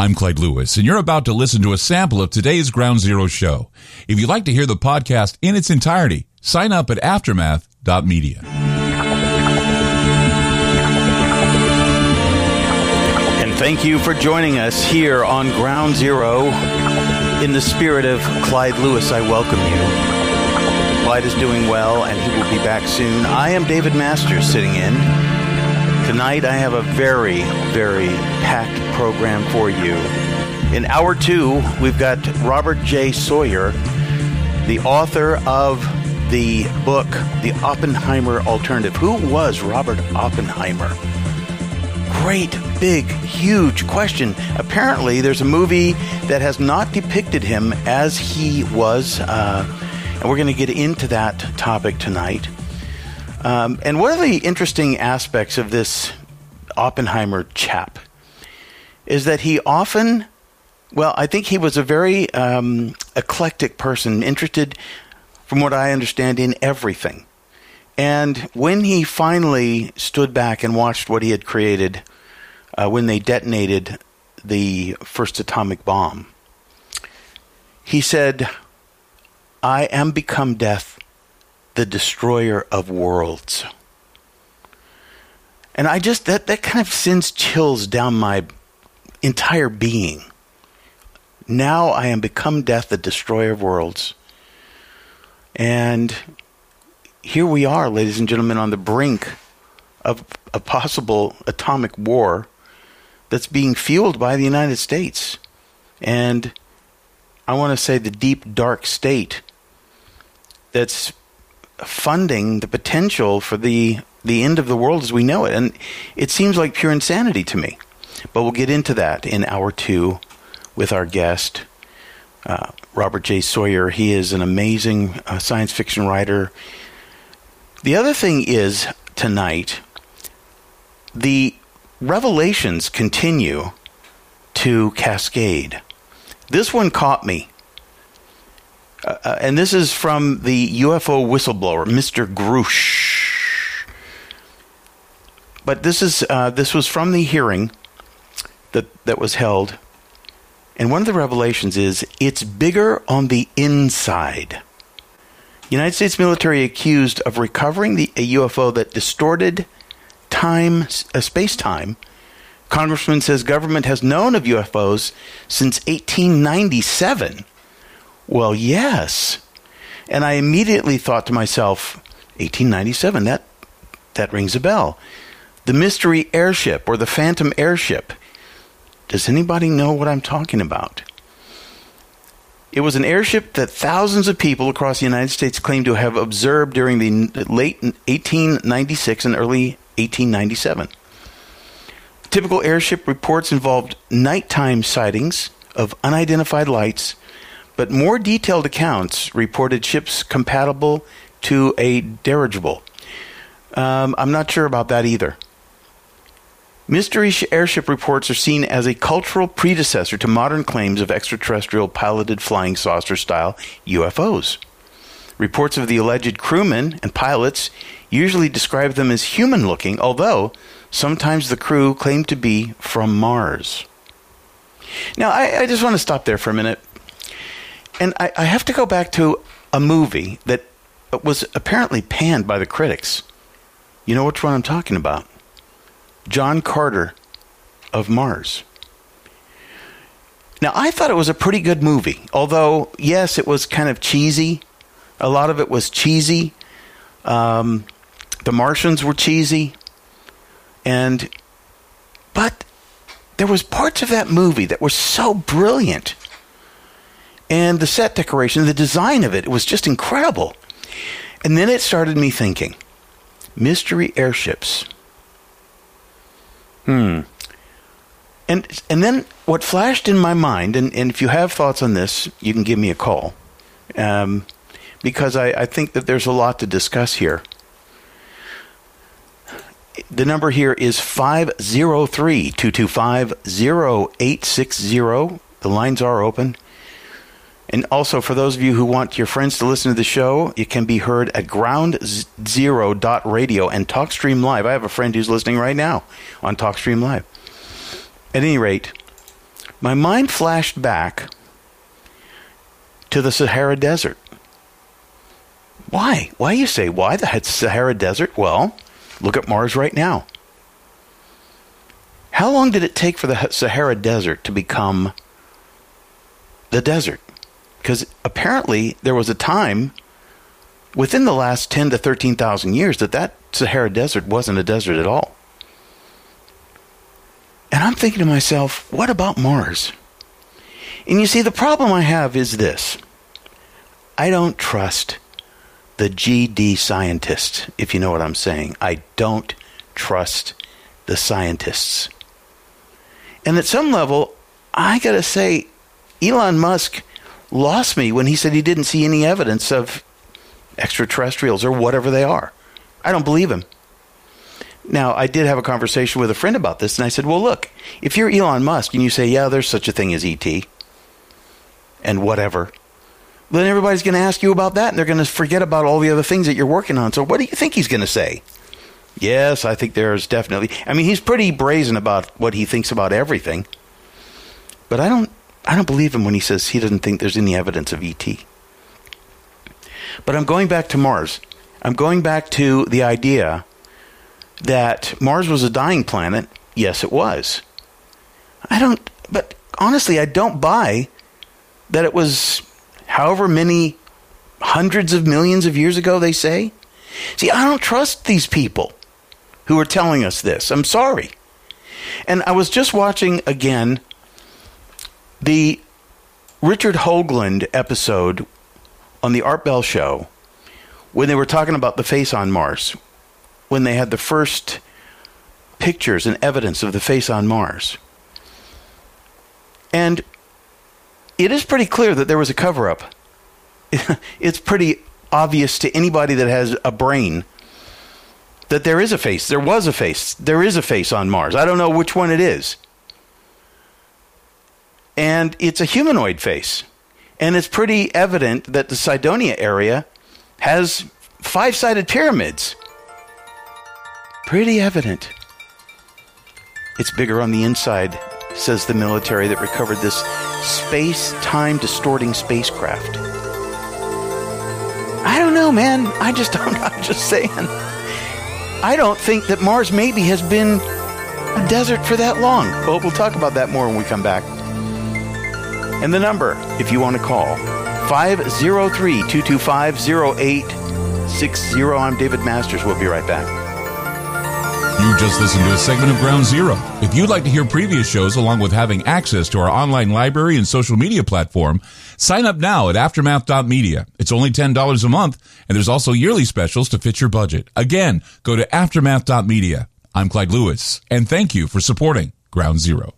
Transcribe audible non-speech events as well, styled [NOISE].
I'm Clyde Lewis, and you're about to listen to a sample of today's Ground Zero show. If you'd like to hear the podcast in its entirety, sign up at aftermath.media. And thank you for joining us here on Ground Zero. In the spirit of Clyde Lewis, I welcome you. Clyde is doing well, and he will be back soon. I am David Masters sitting in. Tonight, I have a very, very packed program for you. In hour two, we've got Robert J. Sawyer, the author of the book, The Oppenheimer Alternative. Who was Robert Oppenheimer? Great, big, huge question. Apparently, there's a movie that has not depicted him as he was, uh, and we're going to get into that topic tonight. Um, and one of the interesting aspects of this Oppenheimer chap is that he often, well, I think he was a very um, eclectic person, interested, from what I understand, in everything. And when he finally stood back and watched what he had created uh, when they detonated the first atomic bomb, he said, I am become death the destroyer of worlds. And I just, that, that kind of sends chills down my entire being. Now I am become death, the destroyer of worlds. And here we are, ladies and gentlemen, on the brink of a possible atomic war that's being fueled by the United States. And I want to say the deep, dark state that's funding the potential for the the end of the world as we know it. And it seems like pure insanity to me. But we'll get into that in hour two with our guest, uh, Robert J. Sawyer. He is an amazing uh, science fiction writer. The other thing is tonight, the revelations continue to cascade. This one caught me. Uh, and this is from the UFO whistleblower, Mr. Grusch. But this is uh, this was from the hearing that that was held, and one of the revelations is it's bigger on the inside. United States military accused of recovering the, a UFO that distorted time, uh, space time. Congressman says government has known of UFOs since 1897. Well, yes. And I immediately thought to myself, 1897, that, that rings a bell. The mystery airship or the phantom airship. Does anybody know what I'm talking about? It was an airship that thousands of people across the United States claimed to have observed during the late 1896 and early 1897. Typical airship reports involved nighttime sightings of unidentified lights but more detailed accounts reported ships compatible to a dirigible. Um, I'm not sure about that either. Mystery airship reports are seen as a cultural predecessor to modern claims of extraterrestrial piloted flying saucer style UFOs. Reports of the alleged crewmen and pilots usually describe them as human looking, although sometimes the crew claim to be from Mars. Now, I, I just want to stop there for a minute and I, I have to go back to a movie that was apparently panned by the critics. You know which one I'm talking about? John Carter of Mars. Now, I thought it was a pretty good movie, although, yes, it was kind of cheesy. A lot of it was cheesy. Um, the Martians were cheesy. And, but there was parts of that movie that were so brilliant and the set decoration, the design of it it was just incredible. And then it started me thinking mystery airships. Hmm. And, and then what flashed in my mind, and, and if you have thoughts on this, you can give me a call. Um, because I, I think that there's a lot to discuss here. The number here is 503 225 0860. The lines are open. And also, for those of you who want your friends to listen to the show, it can be heard at groundzero.radio and TalkStream Live. I have a friend who's listening right now on TalkStream Live. At any rate, my mind flashed back to the Sahara Desert. Why? Why you say why the Sahara Desert? Well, look at Mars right now. How long did it take for the Sahara Desert to become the desert? Because apparently there was a time within the last 10 to 13,000 years that that Sahara Desert wasn't a desert at all. And I'm thinking to myself, what about Mars? And you see, the problem I have is this I don't trust the GD scientists, if you know what I'm saying. I don't trust the scientists. And at some level, I got to say, Elon Musk lost me when he said he didn't see any evidence of extraterrestrials or whatever they are. I don't believe him. Now, I did have a conversation with a friend about this, and I said, Well, look, if you're Elon Musk and you say, Yeah, there's such a thing as ET and whatever, then everybody's going to ask you about that, and they're going to forget about all the other things that you're working on. So, what do you think he's going to say? Yes, I think there's definitely. I mean, he's pretty brazen about what he thinks about everything, but I don't. I don't believe him when he says he doesn't think there's any evidence of ET. But I'm going back to Mars. I'm going back to the idea that Mars was a dying planet. Yes, it was. I don't, but honestly, I don't buy that it was however many hundreds of millions of years ago they say. See, I don't trust these people who are telling us this. I'm sorry. And I was just watching again the Richard Hoagland episode on the Art Bell show when they were talking about the face on Mars, when they had the first pictures and evidence of the face on Mars. And it is pretty clear that there was a cover up. [LAUGHS] it's pretty obvious to anybody that has a brain that there is a face. There was a face. There is a face on Mars. I don't know which one it is. And it's a humanoid face. And it's pretty evident that the Cydonia area has five sided pyramids. Pretty evident. It's bigger on the inside, says the military that recovered this space time distorting spacecraft. I don't know, man. I just [LAUGHS] don't. I'm just saying. I don't think that Mars maybe has been a desert for that long. But we'll talk about that more when we come back. And the number, if you want to call, 503 225 0860. I'm David Masters. We'll be right back. You just listened to a segment of Ground Zero. If you'd like to hear previous shows along with having access to our online library and social media platform, sign up now at aftermath.media. It's only $10 a month, and there's also yearly specials to fit your budget. Again, go to aftermath.media. I'm Clyde Lewis, and thank you for supporting Ground Zero.